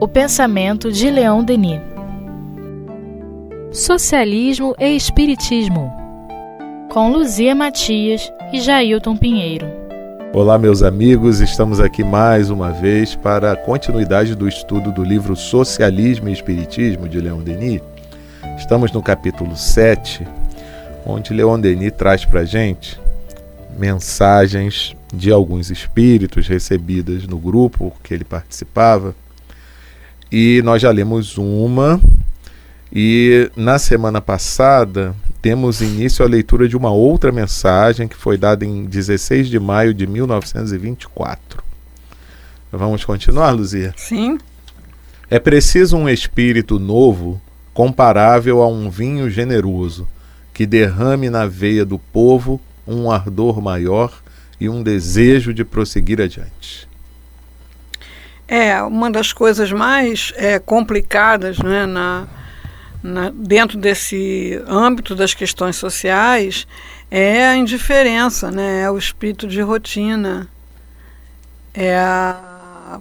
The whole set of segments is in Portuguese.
O pensamento de Leão Denis. Socialismo e Espiritismo. Com Luzia Matias e Jailton Pinheiro. Olá, meus amigos, estamos aqui mais uma vez para a continuidade do estudo do livro Socialismo e Espiritismo de Leão Denis. Estamos no capítulo 7, onde Leon Denis traz para a gente mensagens de alguns espíritos recebidas no grupo que ele participava. E nós já lemos uma, e na semana passada temos início a leitura de uma outra mensagem que foi dada em 16 de maio de 1924. Vamos continuar, Luzia? Sim. É preciso um espírito novo comparável a um vinho generoso que derrame na veia do povo um ardor maior e um desejo de prosseguir adiante. É, uma das coisas mais é, complicadas né, na, na, dentro desse âmbito das questões sociais é a indiferença, né, é o espírito de rotina, é a,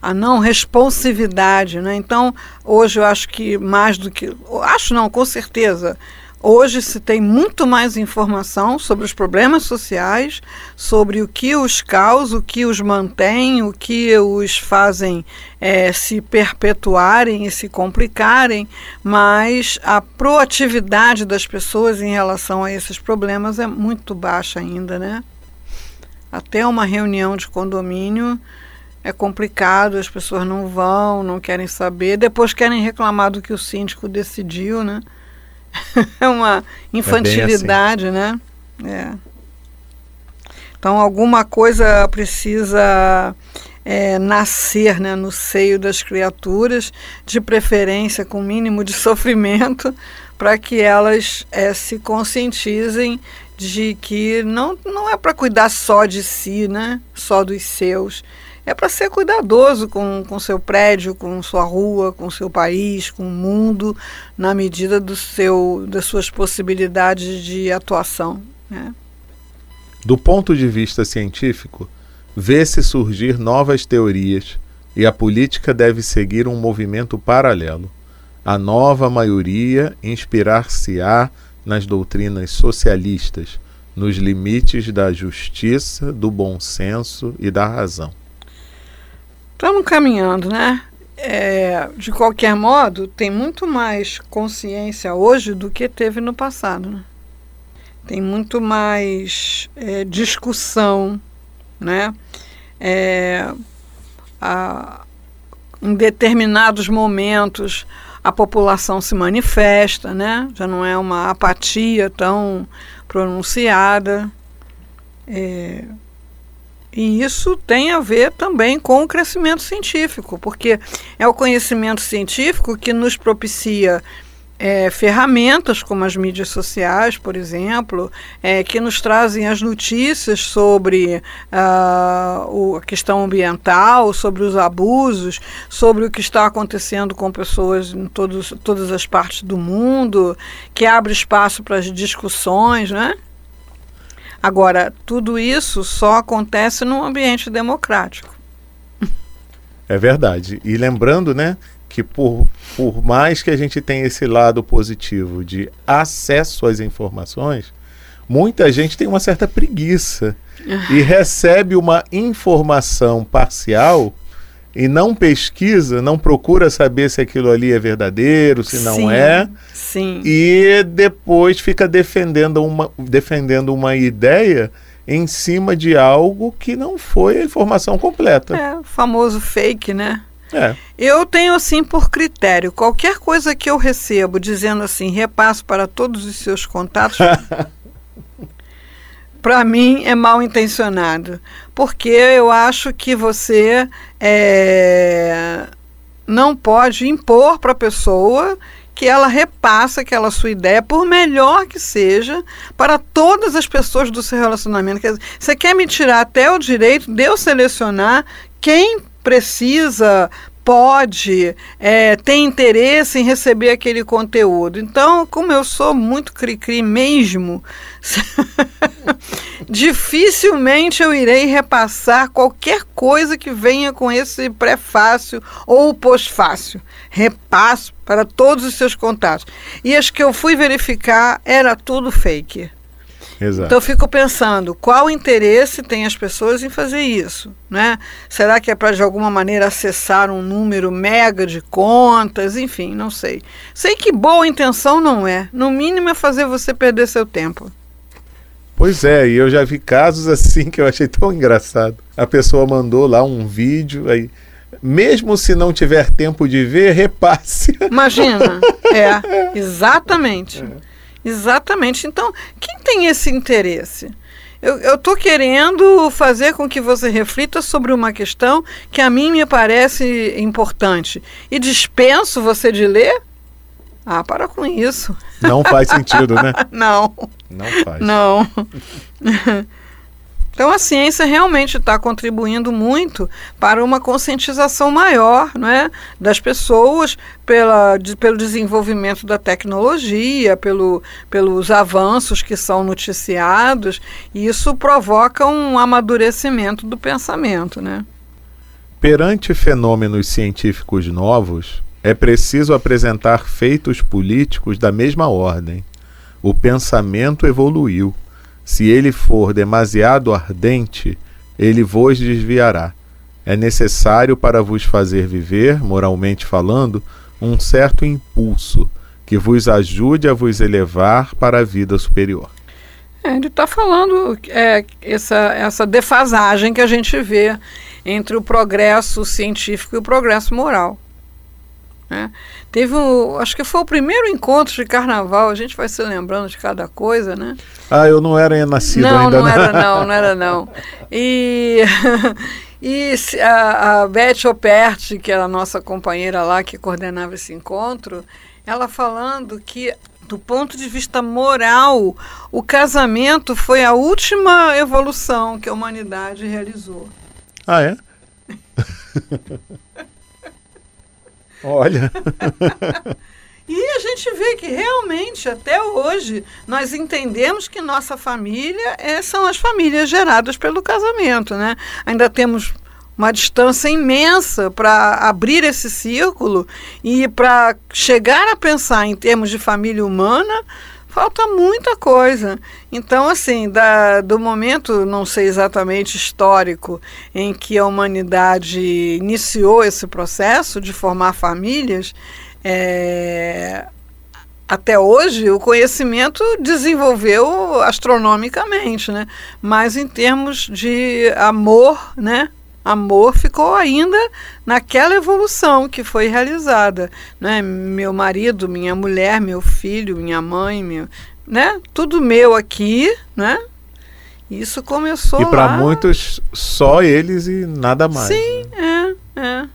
a não responsividade. Né? Então, hoje eu acho que mais do que. Acho não, com certeza Hoje se tem muito mais informação sobre os problemas sociais, sobre o que os causa, o que os mantém, o que os fazem é, se perpetuarem e se complicarem, mas a proatividade das pessoas em relação a esses problemas é muito baixa ainda, né? Até uma reunião de condomínio é complicado, as pessoas não vão, não querem saber, depois querem reclamar do que o síndico decidiu, né? é uma infantilidade, é assim. né? É. Então, alguma coisa precisa é, nascer né, no seio das criaturas, de preferência com mínimo de sofrimento, para que elas é, se conscientizem de que não, não é para cuidar só de si, né? só dos seus, é para ser cuidadoso com o seu prédio, com sua rua, com seu país, com o mundo, na medida do seu, das suas possibilidades de atuação. Né? Do ponto de vista científico, vê-se surgir novas teorias e a política deve seguir um movimento paralelo. A nova maioria inspirar-se-á nas doutrinas socialistas, nos limites da justiça, do bom senso e da razão. Estamos caminhando, né? É, de qualquer modo, tem muito mais consciência hoje do que teve no passado. Né? Tem muito mais é, discussão, né? É, a, em determinados momentos a população se manifesta, né? Já não é uma apatia tão pronunciada. É, e isso tem a ver também com o crescimento científico, porque é o conhecimento científico que nos propicia é, ferramentas como as mídias sociais, por exemplo, é, que nos trazem as notícias sobre o, a questão ambiental, sobre os abusos, sobre o que está acontecendo com pessoas em todos, todas as partes do mundo, que abre espaço para as discussões, né? Agora, tudo isso só acontece num ambiente democrático. É verdade. E lembrando, né, que por, por mais que a gente tenha esse lado positivo de acesso às informações, muita gente tem uma certa preguiça e recebe uma informação parcial e não pesquisa, não procura saber se aquilo ali é verdadeiro, se não sim, é. Sim. E depois fica defendendo uma, defendendo uma ideia em cima de algo que não foi a informação completa. É, o famoso fake, né? É. Eu tenho assim por critério, qualquer coisa que eu recebo dizendo assim, repasso para todos os seus contatos, para mim é mal intencionado, porque eu acho que você é, não pode impor para a pessoa que ela repassa aquela sua ideia, por melhor que seja, para todas as pessoas do seu relacionamento. Quer dizer, você quer me tirar até o direito de eu selecionar quem precisa pode é, ter interesse em receber aquele conteúdo. Então, como eu sou muito cri-cri mesmo, dificilmente eu irei repassar qualquer coisa que venha com esse prefácio ou pós-fácil. Repasso para todos os seus contatos. E as que eu fui verificar era tudo fake. Exato. Então eu fico pensando, qual interesse tem as pessoas em fazer isso? Né? Será que é para de alguma maneira acessar um número mega de contas? Enfim, não sei. Sei que boa intenção não é. No mínimo é fazer você perder seu tempo. Pois é, e eu já vi casos assim que eu achei tão engraçado. A pessoa mandou lá um vídeo, aí, mesmo se não tiver tempo de ver, repasse. Imagina. É, exatamente. É. Exatamente. Então, quem tem esse interesse? Eu estou querendo fazer com que você reflita sobre uma questão que a mim me parece importante. E dispenso você de ler? Ah, para com isso. Não faz sentido, né? Não. Não faz. Não. Então a ciência realmente está contribuindo muito para uma conscientização maior não é, das pessoas pela, de, pelo desenvolvimento da tecnologia, pelo, pelos avanços que são noticiados, e isso provoca um amadurecimento do pensamento. Né? Perante fenômenos científicos novos, é preciso apresentar feitos políticos da mesma ordem. O pensamento evoluiu se ele for demasiado ardente, ele vos desviará. É necessário para vos fazer viver, moralmente falando, um certo impulso que vos ajude a vos elevar para a vida superior. É, ele está falando é, essa, essa defasagem que a gente vê entre o progresso científico e o progresso moral. Né? Teve um, acho que foi o primeiro encontro de carnaval, a gente vai se lembrando de cada coisa, né? Ah, eu não era nascido não, ainda. Não, não era não, não era não. E, e a, a Beth Operti, que era a nossa companheira lá, que coordenava esse encontro, ela falando que do ponto de vista moral, o casamento foi a última evolução que a humanidade realizou. Ah, é? Olha. E a gente vê que realmente, até hoje, nós entendemos que nossa família é, são as famílias geradas pelo casamento. Né? Ainda temos uma distância imensa para abrir esse círculo e para chegar a pensar em termos de família humana, falta muita coisa. Então, assim, da, do momento, não sei exatamente histórico, em que a humanidade iniciou esse processo de formar famílias, é, até hoje o conhecimento desenvolveu astronomicamente, né? Mas em termos de amor, né? Amor ficou ainda naquela evolução que foi realizada. Né? Meu marido, minha mulher, meu filho, minha mãe, meu, né? tudo meu aqui, né? Isso começou E para muitos, só eles e nada mais. Sim, né? é, é.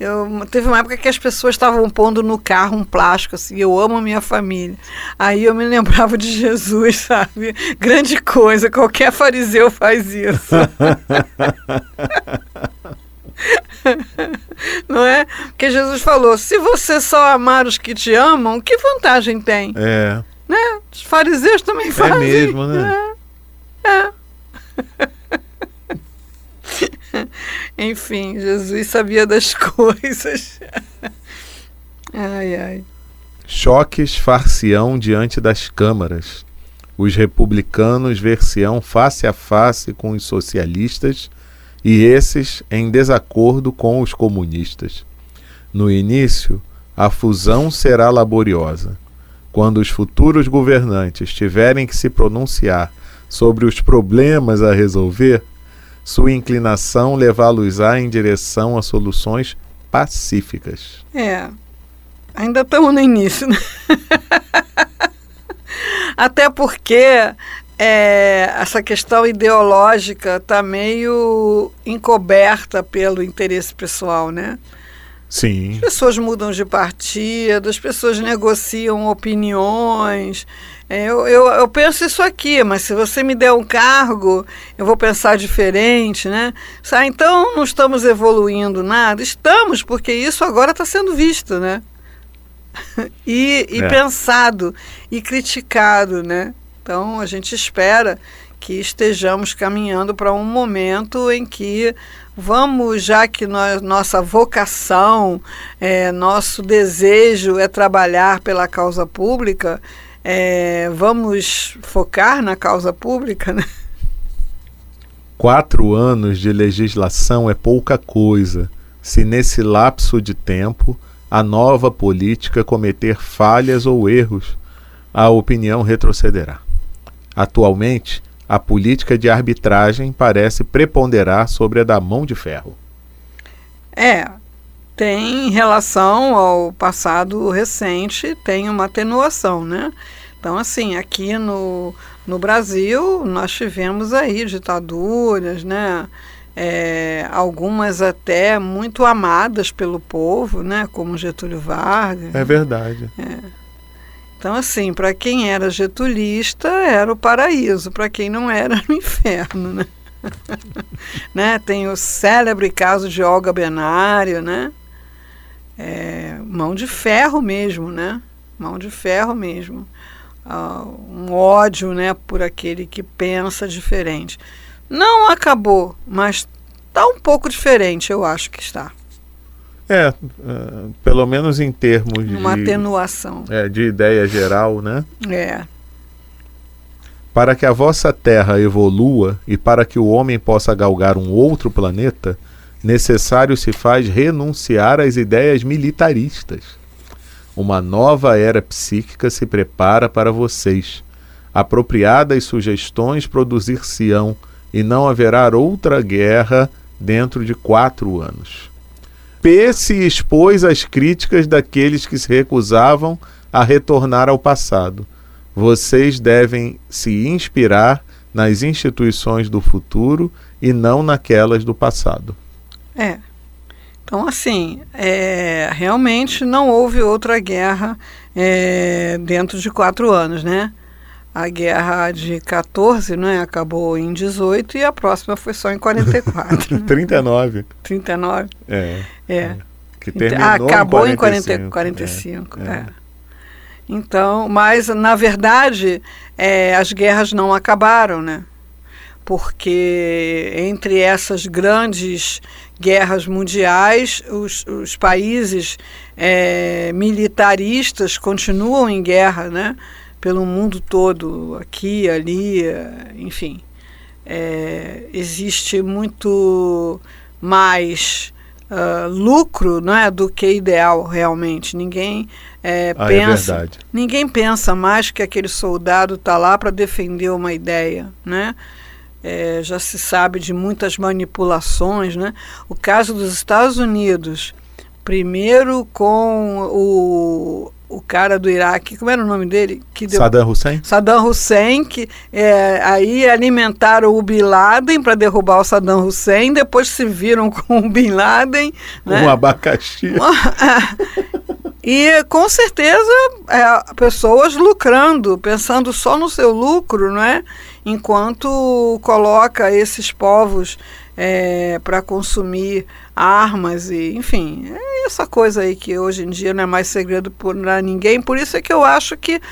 Eu, teve uma época que as pessoas estavam pondo no carro um plástico, assim, eu amo a minha família. Aí eu me lembrava de Jesus, sabe? Grande coisa, qualquer fariseu faz isso. Não é? Porque Jesus falou: se você só amar os que te amam, que vantagem tem? É. Né? Os fariseus também é fazem. É mesmo, né? É. é. Enfim, Jesus sabia das coisas. ai, ai. Choques far-se-ão diante das câmaras. Os republicanos ver-se-ão face a face com os socialistas e esses em desacordo com os comunistas. No início, a fusão será laboriosa. Quando os futuros governantes tiverem que se pronunciar sobre os problemas a resolver, sua inclinação levá-los-á em direção a soluções pacíficas. É, ainda estamos no início. Né? Até porque é, essa questão ideológica está meio encoberta pelo interesse pessoal, né? Sim. As pessoas mudam de partido, as pessoas negociam opiniões. É, eu, eu, eu, penso isso aqui, mas se você me der um cargo, eu vou pensar diferente, né? Ah, então não estamos evoluindo nada. Estamos, porque isso agora está sendo visto, né? e, e é. pensado e criticado, né? Então a gente espera que estejamos caminhando para um momento em que vamos, já que nossa vocação, é, nosso desejo é trabalhar pela causa pública, é, vamos focar na causa pública, né? Quatro anos de legislação é pouca coisa se nesse lapso de tempo a nova política cometer falhas ou erros, a opinião retrocederá. Atualmente, a política de arbitragem parece preponderar sobre a da mão de ferro. É, tem relação ao passado recente, tem uma atenuação, né? Então, assim, aqui no, no Brasil, nós tivemos aí ditaduras, né? É, algumas até muito amadas pelo povo, né? Como Getúlio Vargas. É verdade. É. Então, assim, para quem era getulista, era o paraíso, para quem não era, era o inferno, né? né? Tem o célebre caso de Olga Benário, né? É, mão de ferro mesmo, né? Mão de ferro mesmo. Uh, um ódio, né, por aquele que pensa diferente. Não acabou, mas está um pouco diferente, eu acho que está. É, uh, pelo menos em termos de. Uma atenuação. É, de ideia geral, né? É. Para que a vossa terra evolua e para que o homem possa galgar um outro planeta, necessário se faz renunciar às ideias militaristas. Uma nova era psíquica se prepara para vocês. Apropriadas sugestões produzir-se-ão, e não haverá outra guerra dentro de quatro anos. P se expôs às críticas daqueles que se recusavam a retornar ao passado. Vocês devem se inspirar nas instituições do futuro e não naquelas do passado. É. Então, assim, é, realmente não houve outra guerra é, dentro de quatro anos, né? A guerra de 14 né, acabou em 18 e a próxima foi só em 44. 39. 39? É. É. é. Que terminou acabou em 45. Em 45 é, é. Então, mas na verdade é, as guerras não acabaram, né? Porque entre essas grandes guerras mundiais, os, os países é, militaristas continuam em guerra, né? Pelo mundo todo, aqui, ali, enfim. É, existe muito mais uh, lucro não é, do que ideal realmente. Ninguém é, ah, é pensa, é ninguém pensa mais que aquele soldado está lá para defender uma ideia, né? É, já se sabe de muitas manipulações, né? O caso dos Estados Unidos, primeiro com o o cara do Iraque, como era o nome dele? Que deu, Saddam Hussein? Saddam Hussein, que é, aí alimentaram o Bin Laden para derrubar o Saddam Hussein, depois se viram com o Bin Laden. Né? Um abacaxi. e com certeza é, pessoas lucrando, pensando só no seu lucro, não é? enquanto coloca esses povos é, para consumir armas e, enfim, é essa coisa aí que hoje em dia não é mais segredo para ninguém. Por isso é que eu acho que está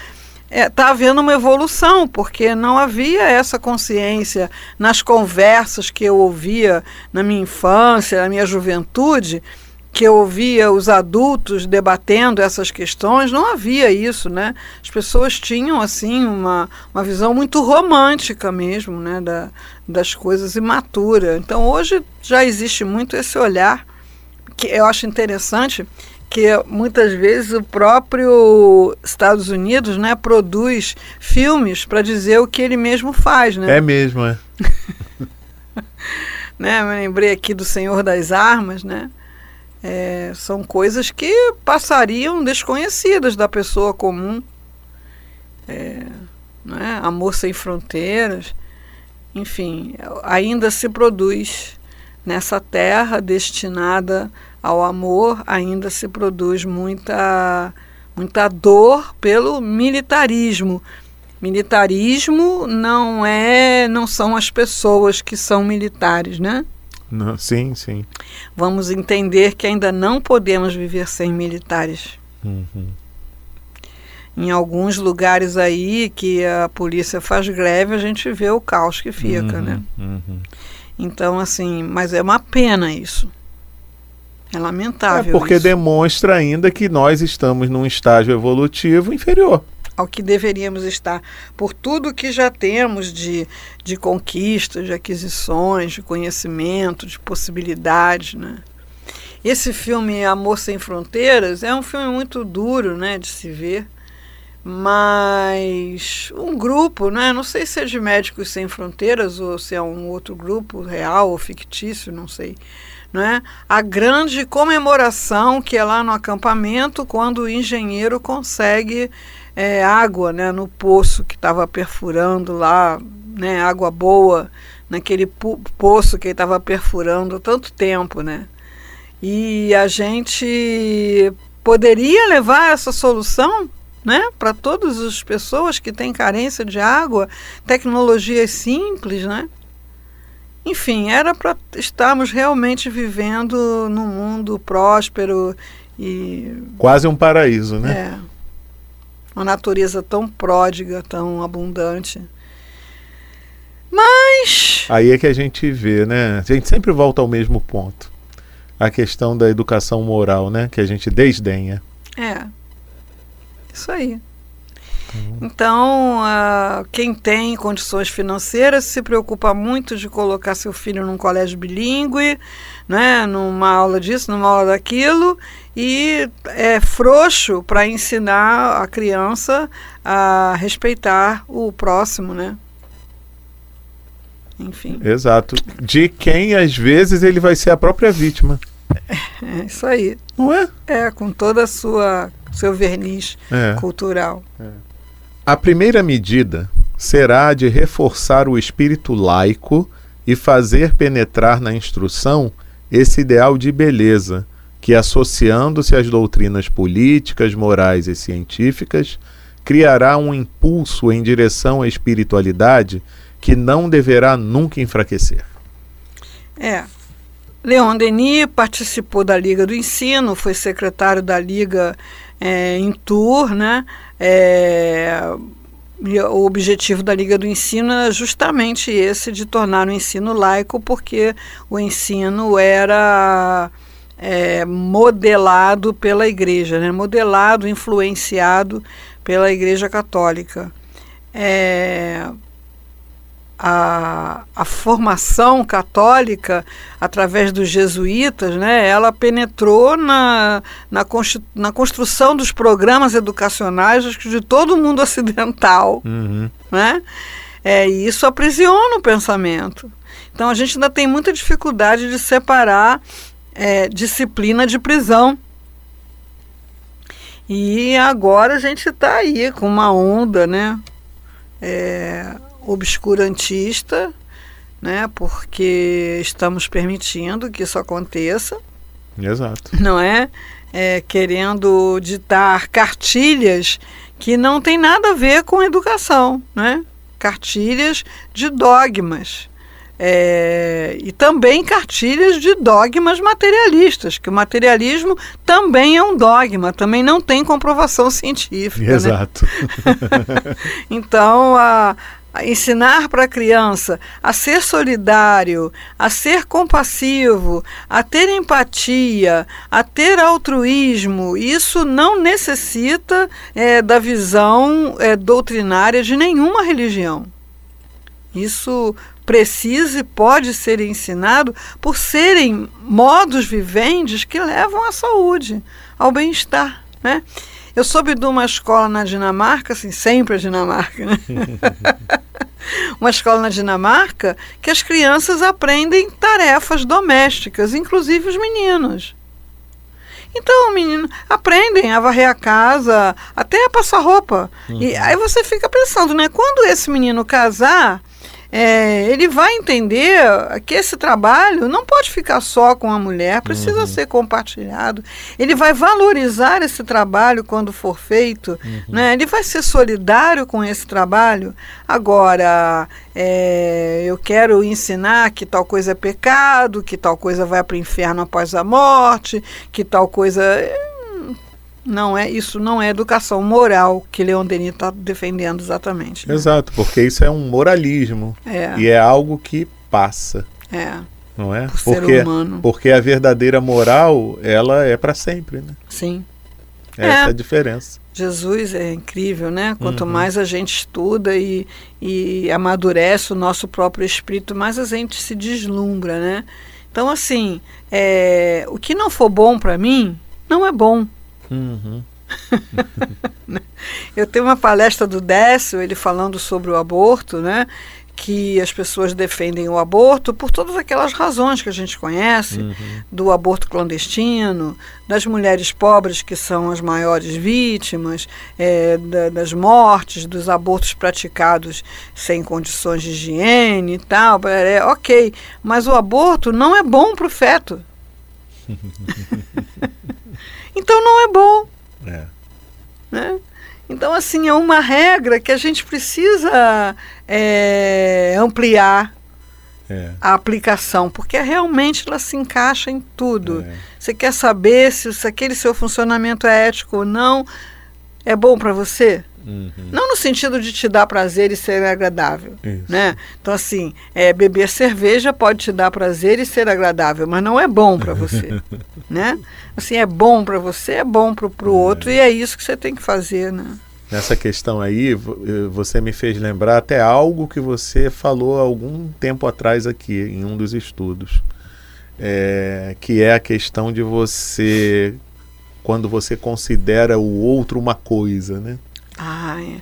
é, tá havendo uma evolução, porque não havia essa consciência nas conversas que eu ouvia na minha infância, na minha juventude que eu ouvia os adultos debatendo essas questões, não havia isso, né? As pessoas tinham, assim, uma, uma visão muito romântica mesmo, né? Da, das coisas imatura. Então, hoje já existe muito esse olhar, que eu acho interessante, que muitas vezes o próprio Estados Unidos, né, produz filmes para dizer o que ele mesmo faz, né? É mesmo, é. né, eu lembrei aqui do Senhor das Armas, né? É, são coisas que passariam desconhecidas da pessoa comum. É, né? Amor sem fronteiras. Enfim, ainda se produz nessa terra destinada ao amor, ainda se produz muita, muita dor pelo militarismo. Militarismo não é, não são as pessoas que são militares, né? Não, sim, sim. Vamos entender que ainda não podemos viver sem militares. Uhum. Em alguns lugares aí que a polícia faz greve, a gente vê o caos que fica, uhum, né? Uhum. Então, assim, mas é uma pena isso. É lamentável. É porque isso. demonstra ainda que nós estamos num estágio evolutivo inferior ao que deveríamos estar, por tudo que já temos de, de conquistas, de aquisições, de conhecimento, de possibilidades, né? Esse filme Amor Sem Fronteiras é um filme muito duro, né, de se ver, mas um grupo, né, não sei se é de Médicos Sem Fronteiras ou se é um outro grupo real ou fictício, não sei, né? A grande comemoração que é lá no acampamento quando o engenheiro consegue é, água né, no poço que estava perfurando lá, né, água boa, naquele poço que ele estava perfurando há tanto tempo. Né? E a gente poderia levar essa solução né, para todas as pessoas que têm carência de água, tecnologias simples, né? Enfim, era para estarmos realmente vivendo num mundo próspero e quase um paraíso, né? É uma natureza tão pródiga, tão abundante. Mas. Aí é que a gente vê, né? A gente sempre volta ao mesmo ponto. A questão da educação moral, né? Que a gente desdenha. É. Isso aí. Então, uh, quem tem condições financeiras se preocupa muito de colocar seu filho num colégio bilíngue, né, numa aula disso, numa aula daquilo, e é frouxo para ensinar a criança a respeitar o próximo, né? Enfim. Exato. De quem às vezes ele vai ser a própria vítima. É isso aí. Não é? É, com toda a sua seu verniz é. cultural. É. A primeira medida será a de reforçar o espírito laico e fazer penetrar na instrução esse ideal de beleza que, associando-se às doutrinas políticas, morais e científicas, criará um impulso em direção à espiritualidade que não deverá nunca enfraquecer. É. Leon Denis participou da Liga do Ensino, foi secretário da Liga é, em Tours, né? É, o objetivo da Liga do Ensino é justamente esse de tornar o ensino laico, porque o ensino era é, modelado pela igreja, né? modelado, influenciado pela igreja católica. É, a, a formação católica através dos jesuítas, né, ela penetrou na, na, na construção dos programas educacionais de todo o mundo ocidental. Uhum. Né? É, e isso aprisiona o pensamento. Então a gente ainda tem muita dificuldade de separar é, disciplina de prisão. E agora a gente está aí com uma onda, né? É, obscurantista, né? Porque estamos permitindo que isso aconteça. Exato. Não é? é querendo ditar cartilhas que não tem nada a ver com educação, né? Cartilhas de dogmas. É, e também cartilhas de dogmas materialistas, que o materialismo também é um dogma, também não tem comprovação científica. Né? Exato. Né? então, a, a ensinar para a criança a ser solidário, a ser compassivo, a ter empatia, a ter altruísmo, isso não necessita é, da visão é, doutrinária de nenhuma religião. Isso precisa e pode ser ensinado por serem modos viventes que levam à saúde, ao bem-estar. Né? Eu soube de uma escola na Dinamarca, assim, sempre a Dinamarca, né? uma escola na Dinamarca que as crianças aprendem tarefas domésticas, inclusive os meninos. Então, o menino aprendem a varrer a casa, até a passar roupa. Uhum. E aí você fica pensando, né? Quando esse menino casar, é, ele vai entender que esse trabalho não pode ficar só com a mulher, precisa uhum. ser compartilhado. Ele vai valorizar esse trabalho quando for feito, uhum. né? ele vai ser solidário com esse trabalho. Agora, é, eu quero ensinar que tal coisa é pecado, que tal coisa vai para o inferno após a morte, que tal coisa. Não é isso, não é educação moral que Leon Denis está defendendo exatamente. Né? Exato, porque isso é um moralismo é. e é algo que passa. É. Não é? Por porque, porque a verdadeira moral ela é para sempre, né? Sim. Essa é. é a diferença. Jesus é incrível, né? Quanto uhum. mais a gente estuda e, e amadurece o nosso próprio espírito, mais a gente se deslumbra, né? Então, assim, é, o que não for bom para mim, não é bom. Uhum. Eu tenho uma palestra do Décio, ele falando sobre o aborto, né? que as pessoas defendem o aborto por todas aquelas razões que a gente conhece, uhum. do aborto clandestino, das mulheres pobres que são as maiores vítimas, é, da, das mortes, dos abortos praticados sem condições de higiene e tal. É, ok, mas o aborto não é bom para o feto. então não é bom. É. Né? Então, assim, é uma regra que a gente precisa é, ampliar é. a aplicação, porque realmente ela se encaixa em tudo. É. Você quer saber se, se, aquele seu funcionamento é ético ou não, é bom para você? Uhum. Não no sentido de te dar prazer e ser agradável, né? Então assim, é, beber cerveja pode te dar prazer e ser agradável, mas não é bom para você, né? Assim, é bom para você, é bom para o é. outro e é isso que você tem que fazer, né? Nessa questão aí, eh, você me fez lembrar até algo que você falou algum tempo atrás aqui em um dos estudos, é, que é a questão de você quando você considera o outro uma coisa, né? Ah, é.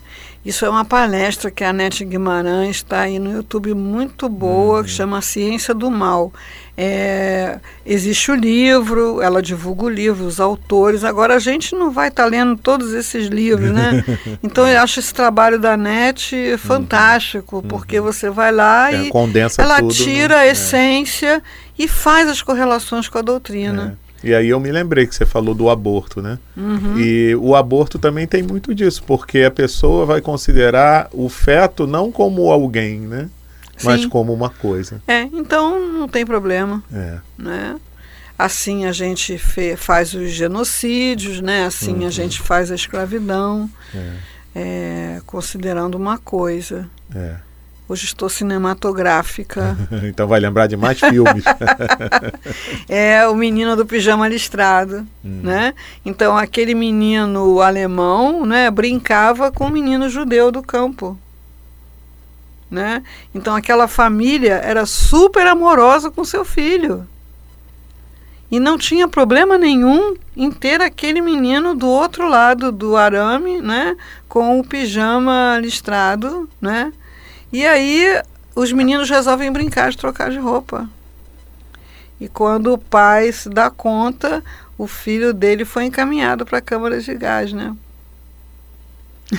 Isso é uma palestra que a Nete Guimarães está aí no YouTube muito boa, uhum. que chama Ciência do Mal. É, existe o livro, ela divulga o livro, os autores. Agora a gente não vai estar tá lendo todos esses livros, né? Então eu acho esse trabalho da NET fantástico, uhum. porque você vai lá é, e condensa ela tudo, tira né? a essência e faz as correlações com a doutrina. E aí eu me lembrei que você falou do aborto, né? Uhum. E o aborto também tem muito disso, porque a pessoa vai considerar o feto não como alguém, né? Sim. Mas como uma coisa. É, então não tem problema. É. Né? Assim a gente faz os genocídios, né? Assim uhum. a gente faz a escravidão, é. É, considerando uma coisa. É. Hoje estou cinematográfica. então vai lembrar de mais filmes. é o menino do pijama listrado, hum. né? Então aquele menino alemão, né, brincava com o menino judeu do campo. Né? Então aquela família era super amorosa com seu filho. E não tinha problema nenhum em ter aquele menino do outro lado do arame, né, com o pijama listrado, né? E aí os meninos resolvem brincar de trocar de roupa. E quando o pai se dá conta, o filho dele foi encaminhado para a câmara de gás, né?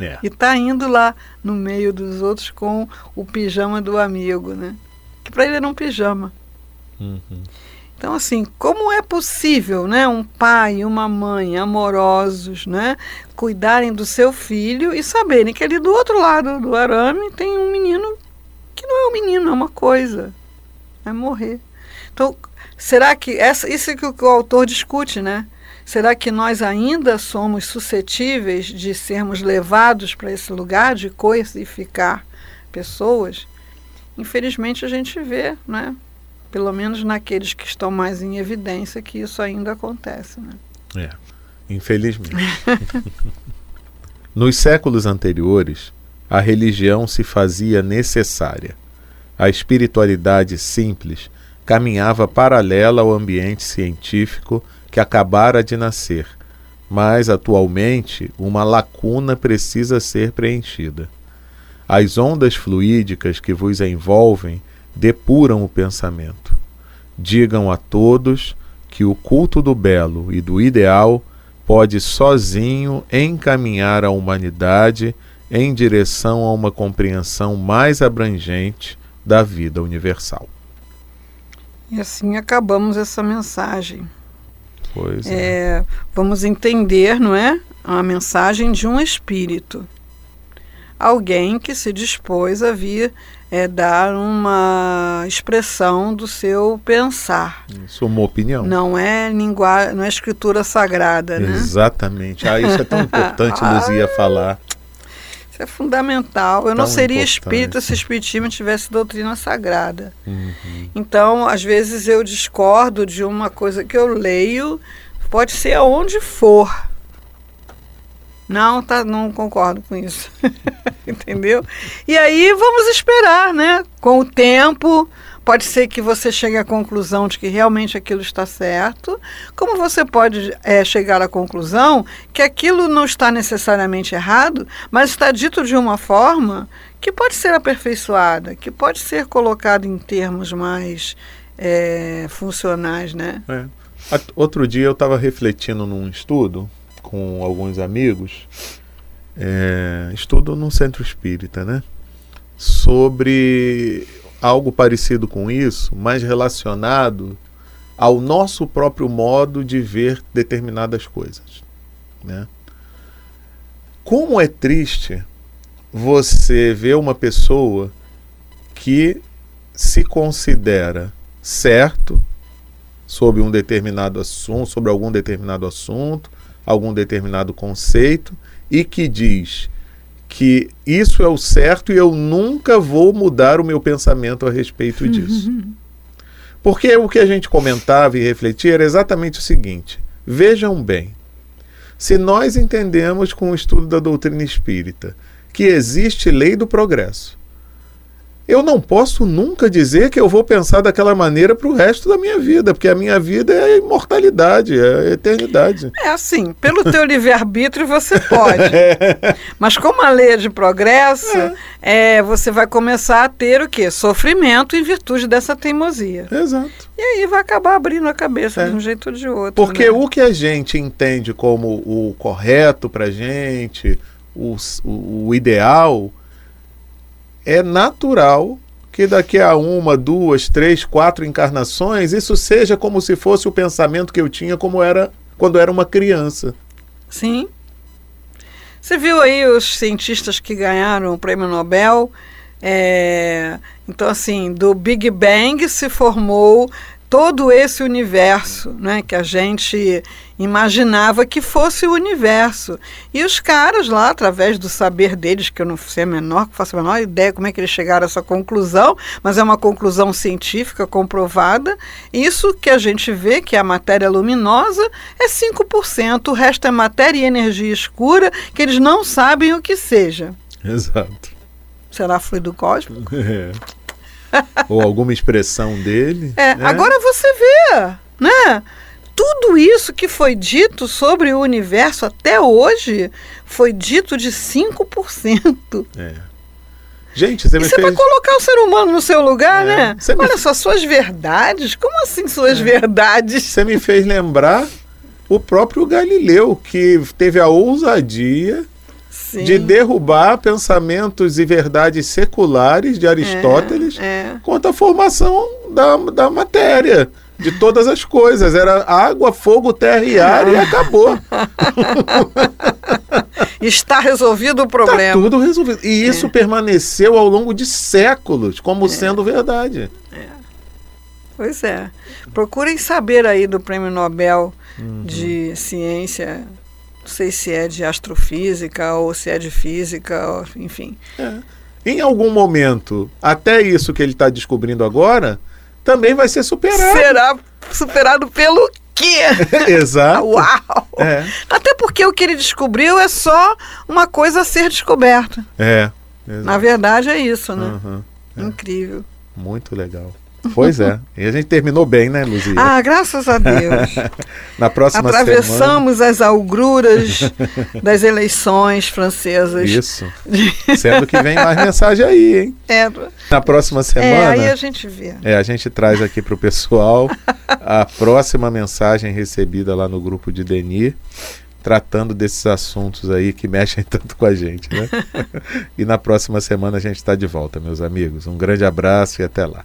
É. e tá indo lá no meio dos outros com o pijama do amigo, né? Que para ele era um pijama. Uhum. Então, assim, como é possível, né, um pai e uma mãe amorosos, né, cuidarem do seu filho e saberem que ali do outro lado do arame tem um menino que não é um menino, é uma coisa, vai morrer. Então, será que essa, isso é que o, que o autor discute, né? Será que nós ainda somos suscetíveis de sermos levados para esse lugar de coisificar pessoas? Infelizmente a gente vê, né? Pelo menos naqueles que estão mais em evidência, que isso ainda acontece. Né? É, infelizmente. Nos séculos anteriores, a religião se fazia necessária. A espiritualidade simples caminhava paralela ao ambiente científico que acabara de nascer, mas atualmente uma lacuna precisa ser preenchida. As ondas fluídicas que vos envolvem depuram o pensamento. Digam a todos que o culto do belo e do ideal pode sozinho encaminhar a humanidade em direção a uma compreensão mais abrangente da vida universal. E assim acabamos essa mensagem. Pois é. é. Vamos entender, não é? A mensagem de um espírito. Alguém que se dispôs a vir é, dar uma expressão do seu pensar. Isso é uma opinião. Não é linguagem, não é escritura sagrada, né? Exatamente. Ah, isso é tão importante, Luzia, falar. Isso é fundamental. Eu tão não seria importante. espírita se o espiritismo tivesse doutrina sagrada. Uhum. Então, às vezes eu discordo de uma coisa que eu leio, pode ser aonde for. Não, tá, não concordo com isso. Entendeu? E aí vamos esperar, né? Com o tempo, pode ser que você chegue à conclusão de que realmente aquilo está certo, como você pode é, chegar à conclusão que aquilo não está necessariamente errado, mas está dito de uma forma que pode ser aperfeiçoada, que pode ser colocada em termos mais é, funcionais, né? É. Outro dia eu estava refletindo num estudo com alguns amigos, é, estudo no centro espírita, né? Sobre algo parecido com isso, mas relacionado ao nosso próprio modo de ver determinadas coisas, né? Como é triste você ver uma pessoa que se considera certo sobre um determinado assunto, sobre algum determinado assunto, algum determinado conceito e que diz que isso é o certo e eu nunca vou mudar o meu pensamento a respeito disso. Porque o que a gente comentava e refletia era exatamente o seguinte: vejam bem, se nós entendemos com o estudo da doutrina espírita que existe lei do progresso, eu não posso nunca dizer que eu vou pensar daquela maneira para o resto da minha vida, porque a minha vida é a imortalidade, é a eternidade. É assim, pelo teu livre-arbítrio você pode. É. Mas como a lei é de progresso, é. é. você vai começar a ter o quê? Sofrimento em virtude dessa teimosia. Exato. E aí vai acabar abrindo a cabeça é. de um jeito ou de outro. Porque né? o que a gente entende como o correto para gente, o, o, o ideal é natural que daqui a uma, duas, três, quatro encarnações isso seja como se fosse o pensamento que eu tinha como era quando era uma criança. Sim. Você viu aí os cientistas que ganharam o prêmio Nobel? É, então, assim, do Big Bang se formou todo esse universo né, que a gente imaginava que fosse o universo. E os caras lá, através do saber deles, que eu não sei a menor, faço a menor ideia como é que eles chegaram a essa conclusão, mas é uma conclusão científica comprovada. Isso que a gente vê, que a matéria luminosa, é 5%, o resto é matéria e energia escura, que eles não sabem o que seja. Exato. Será fluido cósmico? É. Ou alguma expressão dele. É, né? agora você vê, né? Tudo isso que foi dito sobre o universo até hoje foi dito de 5%. É. Gente, você me você fez... vai colocar o ser humano no seu lugar, é. né? Você Olha me... só, suas verdades. Como assim suas é. verdades? Você me fez lembrar o próprio Galileu, que teve a ousadia Sim. de derrubar pensamentos e verdades seculares de Aristóteles é, é. quanto à formação da, da matéria, de todas as coisas. Era água, fogo, terra e ar e acabou. Está resolvido o problema. Está tudo resolvido. E isso é. permaneceu ao longo de séculos como é. sendo verdade. É. Pois é. Procurem saber aí do Prêmio Nobel uhum. de Ciência não sei se é de astrofísica ou se é de física, enfim. É. Em algum momento, até isso que ele está descobrindo agora, também vai ser superado. Será superado pelo quê? Exato. Uau! É. Até porque o que ele descobriu é só uma coisa a ser descoberta. É. Exato. Na verdade é isso, né? Uhum, é. Incrível. Muito legal. Pois é. E a gente terminou bem, né, Luzia? Ah, graças a Deus. Na próxima Atravessamos semana... as algruras das eleições francesas. Isso. Sendo que vem mais mensagem aí, hein? É. Na próxima semana. É, aí a gente vê. É, a gente traz aqui para o pessoal a próxima mensagem recebida lá no grupo de Denis tratando desses assuntos aí que mexem tanto com a gente, né? e na próxima semana a gente está de volta, meus amigos. Um grande abraço e até lá.